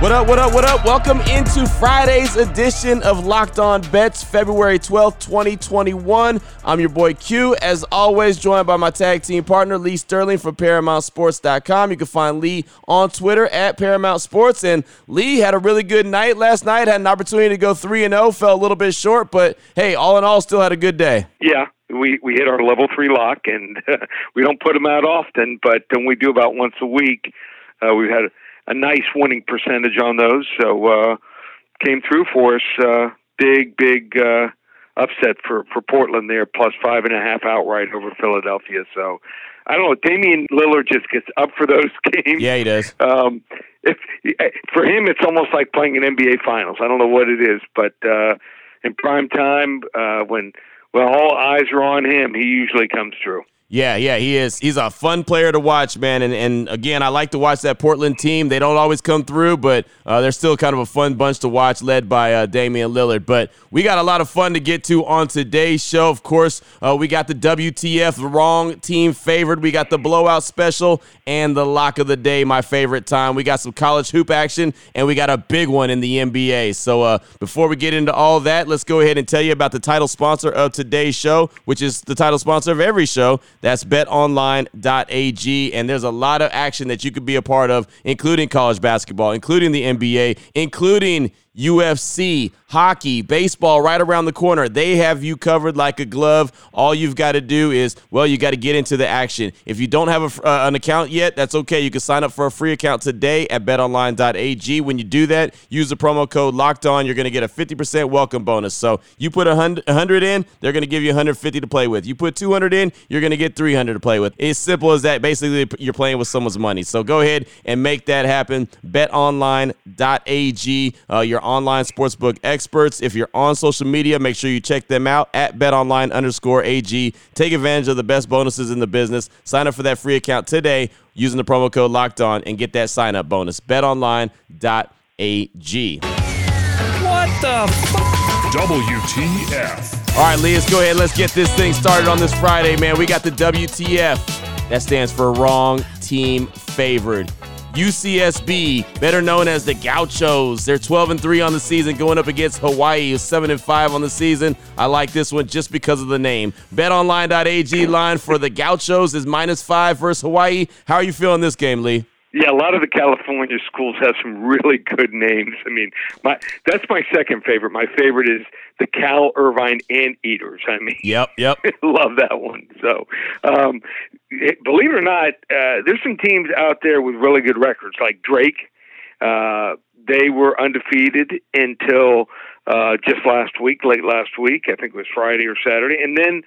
What up, what up, what up? Welcome into Friday's edition of Locked On Bets, February 12th, 2021. I'm your boy Q, as always, joined by my tag team partner, Lee Sterling from ParamountSports.com. You can find Lee on Twitter at Paramount Sports. And Lee had a really good night last night, had an opportunity to go 3 and 0, fell a little bit short, but hey, all in all, still had a good day. Yeah, we we hit our level three lock, and uh, we don't put them out often, but um, we do about once a week. Uh, we've had a nice winning percentage on those. So uh, came through for us. Uh, big, big uh, upset for for Portland there, plus five and a half outright over Philadelphia. So I don't know. Damian Lillard just gets up for those games. Yeah, he does. Um, if for him, it's almost like playing an NBA Finals. I don't know what it is, but uh, in prime time, uh, when when all eyes are on him, he usually comes through. Yeah, yeah, he is. He's a fun player to watch, man. And and again, I like to watch that Portland team. They don't always come through, but uh, they're still kind of a fun bunch to watch, led by uh, Damian Lillard. But we got a lot of fun to get to on today's show. Of course, uh, we got the WTF, wrong team favored. We got the blowout special and the lock of the day, my favorite time. We got some college hoop action, and we got a big one in the NBA. So uh, before we get into all that, let's go ahead and tell you about the title sponsor of today's show, which is the title sponsor of every show. That's betonline.ag. And there's a lot of action that you could be a part of, including college basketball, including the NBA, including UFC, hockey, baseball right around the corner. They have you covered like a glove. All you've got to do is, well, you got to get into the action. If you don't have a, uh, an account yet, that's okay. You can sign up for a free account today at betonline.ag. When you do that, use the promo code locked on. You're going to get a 50% welcome bonus. So you put 100 in, they're going to give you 150 to play with. You put 200 in, you're going to get 300 to play with. It's simple as that. Basically, you're playing with someone's money. So go ahead and make that happen. Betonline.ag. Uh, your online sportsbook experts. If you're on social media, make sure you check them out at betonline underscore AG. Take advantage of the best bonuses in the business. Sign up for that free account today using the promo code locked on and get that sign up bonus. BetOnline.ag. What the f- WTF. All right, Lee, let's go ahead. Let's get this thing started on this Friday, man. We got the WTF. That stands for wrong team favored. UCSB, better known as the Gauchos. They're 12 and 3 on the season, going up against Hawaii, who's 7 and 5 on the season. I like this one just because of the name. BetOnline.ag line for the Gauchos is minus 5 versus Hawaii. How are you feeling this game, Lee? Yeah, a lot of the California schools have some really good names. I mean, my that's my second favorite. My favorite is the Cal Irvine Anteaters. I mean, yep, yep, love that one. So, um, believe it or not, uh, there's some teams out there with really good records, like Drake. Uh, they were undefeated until uh, just last week, late last week. I think it was Friday or Saturday, and then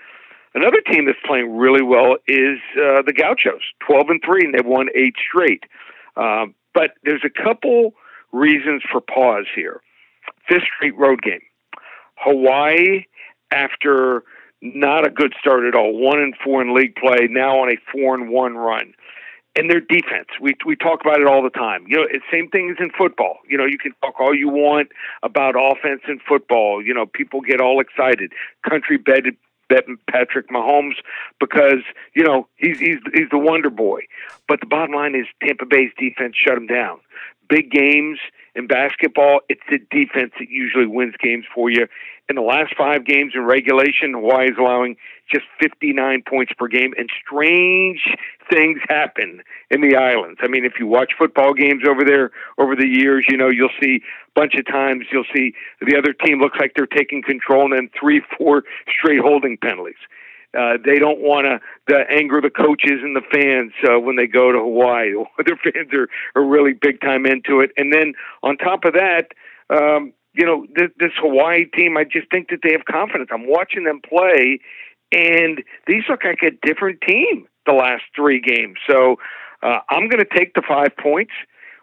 Another team that's playing really well is uh, the Gauchos, 12 and 3, and they've won eight straight. Um, but there's a couple reasons for pause here. Fifth Street road game. Hawaii, after not a good start at all, one and four in league play, now on a four and one run. And their defense, we we talk about it all the time. You know, it's same thing as in football. You know, you can talk all you want about offense in football. You know, people get all excited. Country bedded betting Patrick Mahomes because you know he's he's he's the wonder boy. But the bottom line is Tampa Bay's defense shut him down. Big games in basketball, it's the defense that usually wins games for you. In the last five games in regulation, Hawaii is allowing just 59 points per game, and strange things happen in the islands. I mean, if you watch football games over there over the years, you know you'll see a bunch of times you'll see the other team looks like they're taking control, and then three, four straight holding penalties. Uh, they don't want to anger the coaches and the fans uh, when they go to Hawaii. Their fans are, are really big time into it. And then on top of that, um, you know, this, this Hawaii team, I just think that they have confidence. I'm watching them play, and these look like a different team the last three games. So uh, I'm going to take the five points.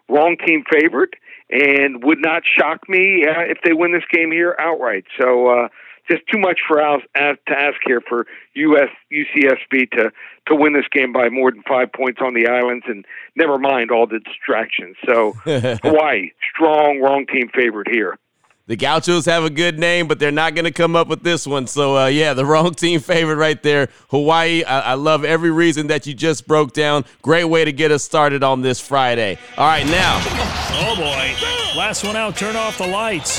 Wrong team favored, and would not shock me uh, if they win this game here outright. So uh, just too much for us to ask here for US UCSB to to win this game by more than five points on the islands, and never mind all the distractions. So Hawaii, strong, wrong team favorite here. The Gauchos have a good name, but they're not going to come up with this one. So, uh, yeah, the wrong team favorite right there. Hawaii, I-, I love every reason that you just broke down. Great way to get us started on this Friday. All right, now. Oh, boy. Last one out, turn off the lights.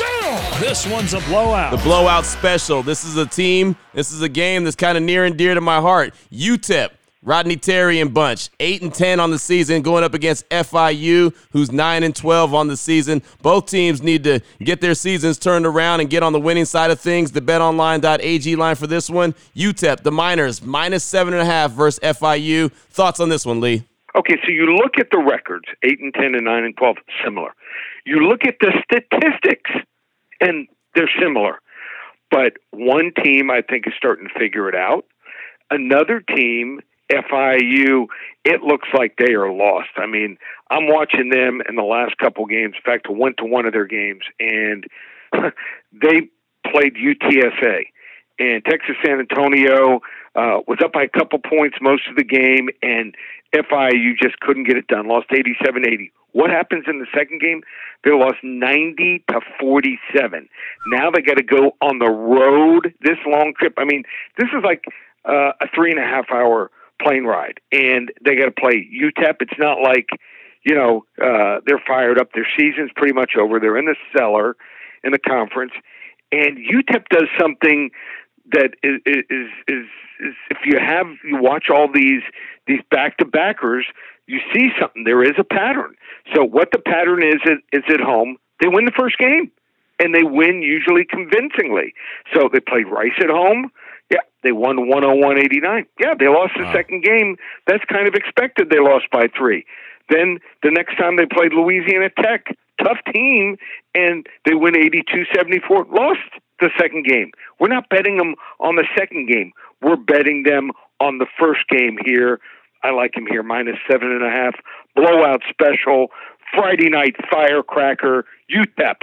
This one's a blowout. The blowout special. This is a team, this is a game that's kind of near and dear to my heart. UTEP Rodney Terry and Bunch, 8 and 10 on the season, going up against FIU, who's 9 and 12 on the season. Both teams need to get their seasons turned around and get on the winning side of things. The betonline.ag line for this one UTEP, the Miners, minus 7.5 versus FIU. Thoughts on this one, Lee? Okay, so you look at the records 8 and 10 and 9 and 12, similar. You look at the statistics, and they're similar. But one team, I think, is starting to figure it out. Another team FIU, it looks like they are lost. I mean, I'm watching them in the last couple games. In fact, I went to one of their games, and they played UTSA. And Texas San Antonio uh, was up by a couple points most of the game, and FIU just couldn't get it done. Lost 87 80. What happens in the second game? They lost 90 to 47. Now they got to go on the road this long trip. I mean, this is like uh, a three and a half hour plane ride, and they got to play UTEP. It's not like you know uh, they're fired up. Their season's pretty much over. They're in the cellar in the conference, and UTEP does something that is is is, is if you have you watch all these these back to backers, you see something. There is a pattern. So what the pattern is is at home. They win the first game, and they win usually convincingly. So they played Rice at home. Yeah, they won 101-89. Yeah, they lost the wow. second game. That's kind of expected. They lost by three. Then the next time they played Louisiana Tech, tough team, and they win 82-74. Lost the second game. We're not betting them on the second game. We're betting them on the first game here. I like him here minus seven and a half. Blowout special. Friday night firecracker. UTEP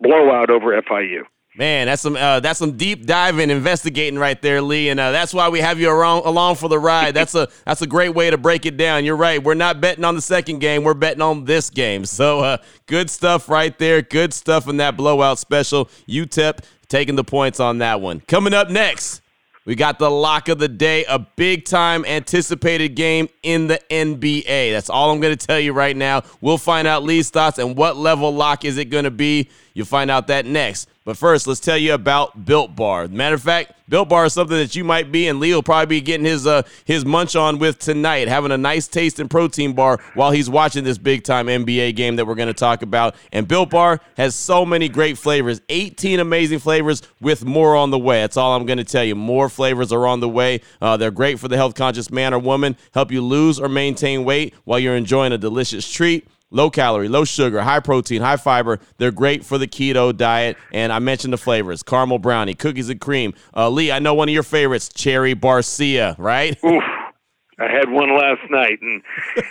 blowout over FIU. Man, that's some uh, that's some deep diving investigating right there, Lee, and uh, that's why we have you around, along for the ride. That's a that's a great way to break it down. You're right. We're not betting on the second game. We're betting on this game. So uh, good stuff right there. Good stuff in that blowout special. UTEP taking the points on that one. Coming up next. We got the lock of the day, a big time anticipated game in the NBA. That's all I'm going to tell you right now. We'll find out Lee's thoughts and what level lock is it going to be. You'll find out that next. But first, let's tell you about Built Bar. Matter of fact, Built Bar is something that you might be, and Lee will probably be getting his uh, his munch on with tonight, having a nice taste and protein bar while he's watching this big time NBA game that we're going to talk about. And Built Bar has so many great flavors, 18 amazing flavors with more on the way. That's all I'm going to tell you. More flavors are on the way. Uh, they're great for the health conscious man or woman, help you lose or maintain weight while you're enjoying a delicious treat low calorie, low sugar, high protein, high fiber. They're great for the keto diet. And I mentioned the flavors caramel brownie, cookies and cream. Uh, Lee, I know one of your favorites, cherry barcia, right? Oof. I had one last night and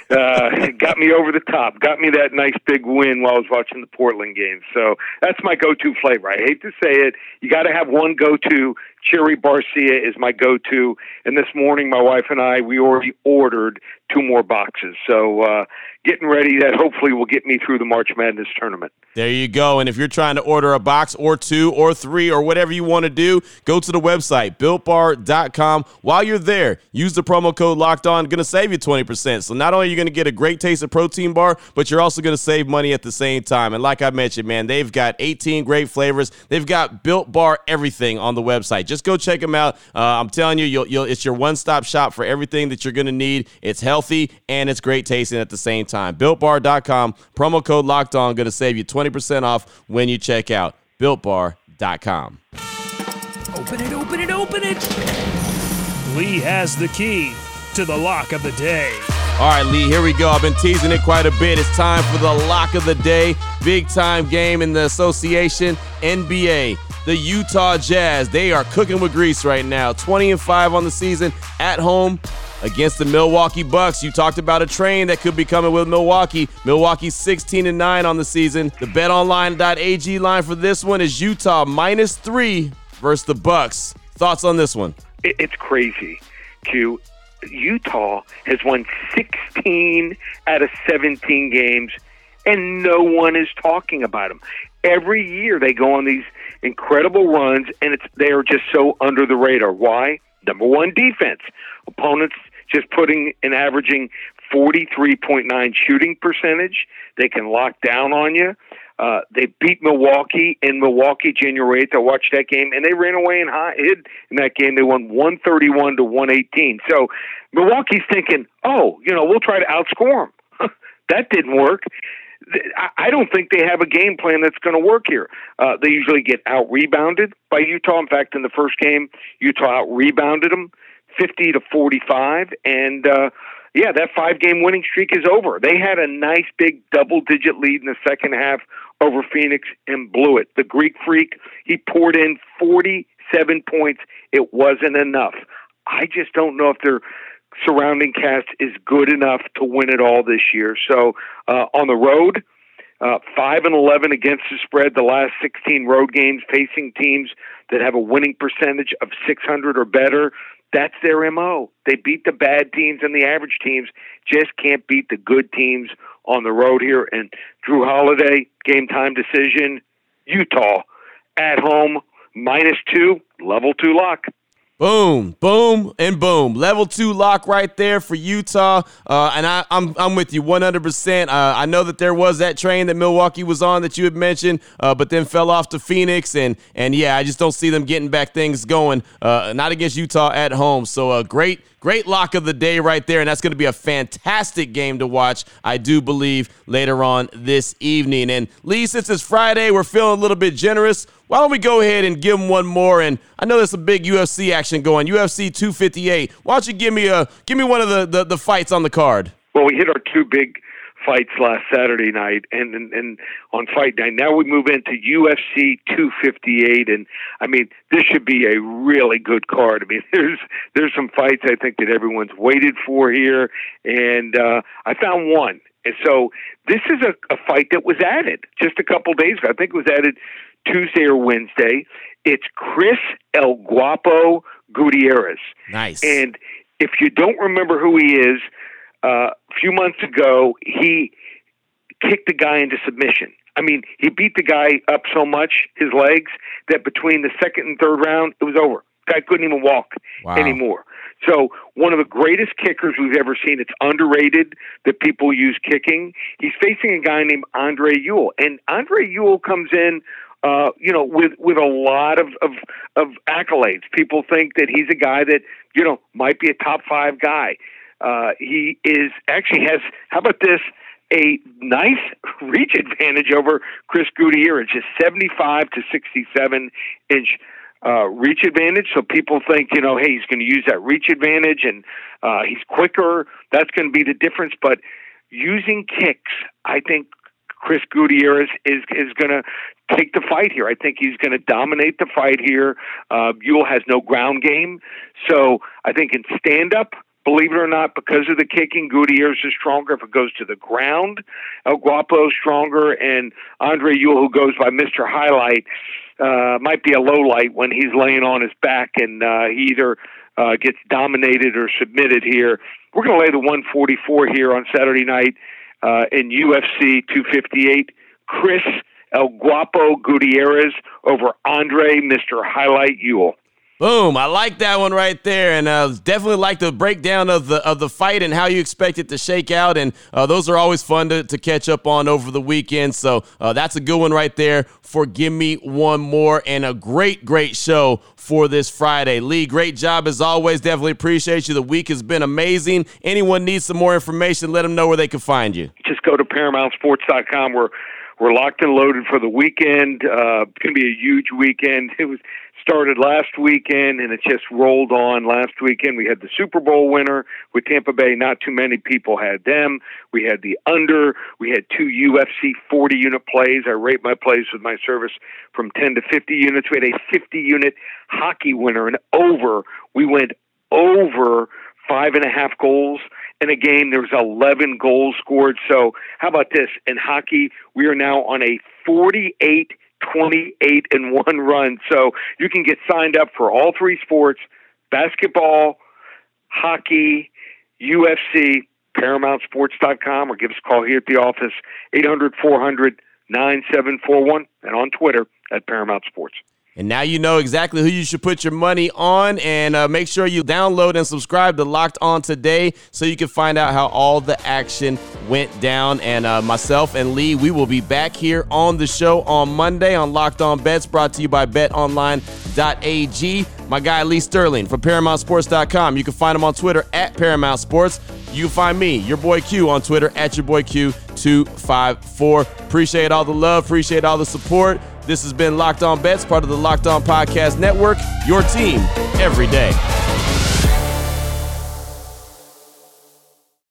uh, got me over the top. Got me that nice big win while I was watching the Portland game. So that's my go-to flavor. I hate to say it, you got to have one go-to. Cherry Barcia is my go-to. And this morning, my wife and I we already ordered two more boxes. So uh, getting ready that hopefully will get me through the March Madness tournament. There you go. And if you're trying to order a box or two or three or whatever you want to do, go to the website, builtbar.com. While you're there, use the promo code locked on. Going to save you 20%. So not only are you going to get a great taste of protein bar, but you're also going to save money at the same time. And like I mentioned, man, they've got 18 great flavors. They've got built bar everything on the website. Just go check them out. Uh, I'm telling you, you'll, you'll, it's your one stop shop for everything that you're going to need. It's healthy and it's great tasting at the same time. BuiltBar.com, promo code locked on, going to save you 20% off when you check out. BuiltBar.com. Open it, open it, open it. Lee has the key to the lock of the day. All right, Lee, here we go. I've been teasing it quite a bit. It's time for the lock of the day. Big time game in the association, NBA. The Utah Jazz, they are cooking with grease right now. 20 and 5 on the season at home against the Milwaukee Bucks. You talked about a train that could be coming with Milwaukee. Milwaukee 16 and 9 on the season. The betonline.ag line for this one is Utah minus 3 versus the Bucks. Thoughts on this one? It's crazy, Q. Utah has won 16 out of 17 games, and no one is talking about them. Every year they go on these incredible runs, and it's they are just so under the radar. Why? Number one, defense. Opponents just putting and averaging 43.9 shooting percentage. They can lock down on you. Uh, they beat Milwaukee in Milwaukee January 8th. I watched that game, and they ran away and hid in that game. They won 131 to 118. So Milwaukee's thinking, oh, you know, we'll try to outscore them. that didn't work. I don't think they have a game plan that's going to work here. Uh, they usually get out rebounded by Utah. In fact, in the first game, Utah out rebounded them 50 to 45, and uh, yeah, that five game winning streak is over. They had a nice big double digit lead in the second half over Phoenix and blew it. The Greek freak, he poured in 47 points. It wasn't enough. I just don't know if their surrounding cast is good enough to win it all this year. So uh, on the road, uh, 5 and 11 against the spread the last 16 road games facing teams that have a winning percentage of 600 or better that's their MO. They beat the bad teams and the average teams, just can't beat the good teams on the road here. And Jrue Holiday, game time decision, Utah at home, minus two, level two lock. Boom, boom, and boom. Level two lock right there for Utah. Uh, and I, am I'm, I'm with you 100%. Uh, I know that there was that train that Milwaukee was on that you had mentioned, uh, but then fell off to Phoenix. And, and yeah, I just don't see them getting back things going, uh, not against Utah at home. So a uh, great Great lock of the day right there, and that's going to be a fantastic game to watch, I do believe, later on this evening. And Lee, since it's Friday, we're feeling a little bit generous. Why don't we go ahead and give them one more? And I know there's some big UFC action going, UFC 258. Why don't you give me a give me one of the, the, the fights on the card? Well, we hit our two big fights last Saturday night, and, and and on fight night. Now we move into UFC 258, and I mean this should be a really good card. I mean there's there's some fights I think that everyone's waited for here, and uh, I found one. And so this is a, a fight that was added just a couple days ago. I think it was added Tuesday or Wednesday. It's Chris El Guapo Gutierrez. Nice. And if you don't remember who he is, uh, a few months ago, he kicked the guy into submission. I mean, he beat the guy up so much, his legs, that between the second and third round, it was over. Guy couldn't even walk wow. anymore. So one of the greatest kickers we've ever seen. It's underrated that people use kicking. He's facing a guy named Andre Ewell, and Andre Ewell comes in, uh, you know, with with a lot of, of of accolades. People think that he's a guy that you know might be a top five guy. Uh, he is actually has how about this a nice reach advantage over Chris Gutierrez, just 75 to 67 inch uh, reach advantage. So people think, you know, hey, he's going to use that reach advantage and uh, he's quicker. That's going to be the difference. But using kicks, I think Chris Gutierrez is is going to take the fight here. I think he's going to dominate the fight here. Uh, Ewell has no ground game, so I think in stand up Believe it or not, because of the kicking, Gutierrez is stronger. If it goes to the ground, El Guapo is stronger, and Andre Ewell, who goes by Mr. Highlight, uh, might be a low light when he's laying on his back and uh, he either uh, gets dominated or submitted here. We're going to lay the 144 here on Saturday night uh, in UFC 258. Chris El Guapo Gutierrez over Andre Mr. Highlight Ewell. Boom! I like that one right there, and uh, definitely like the breakdown of the of the fight and how you expect it to shake out. And uh, those are always fun to, to catch up on over the weekend. So uh, that's a good one right there for Give Me One More, and a great great show for this Friday. Lee, great job as always. Definitely appreciate you. The week has been amazing. Anyone needs some more information, let them know where they can find you. Just go to ParamountSports.com. We're we're locked and loaded for the weekend. Uh, it's going to be a huge weekend. It was started last weekend and it just rolled on last weekend. We had the Super Bowl winner with Tampa Bay. Not too many people had them. We had the under. We had two UFC 40 unit plays. I rate my plays with my service from 10 to 50 units. We had a 50 unit hockey winner and over. We went over five and a half goals in a game. There was 11 goals scored. So how about this? In hockey, we are now on a 48 28 and 1 run. So you can get signed up for all three sports basketball, hockey, UFC, ParamountSports.com, or give us a call here at the office, 800 400 9741, and on Twitter at Paramount Sports. And now you know exactly who you should put your money on. And uh, make sure you download and subscribe to Locked On today so you can find out how all the action went down. And uh, myself and Lee, we will be back here on the show on Monday on Locked On Bets, brought to you by betonline.ag. My guy Lee Sterling from ParamountSports.com. You can find him on Twitter at Paramount Sports. You can find me, your boy Q, on Twitter at your boy Q254. Appreciate all the love, appreciate all the support. This has been Locked On Bets, part of the Locked On Podcast Network, your team every day.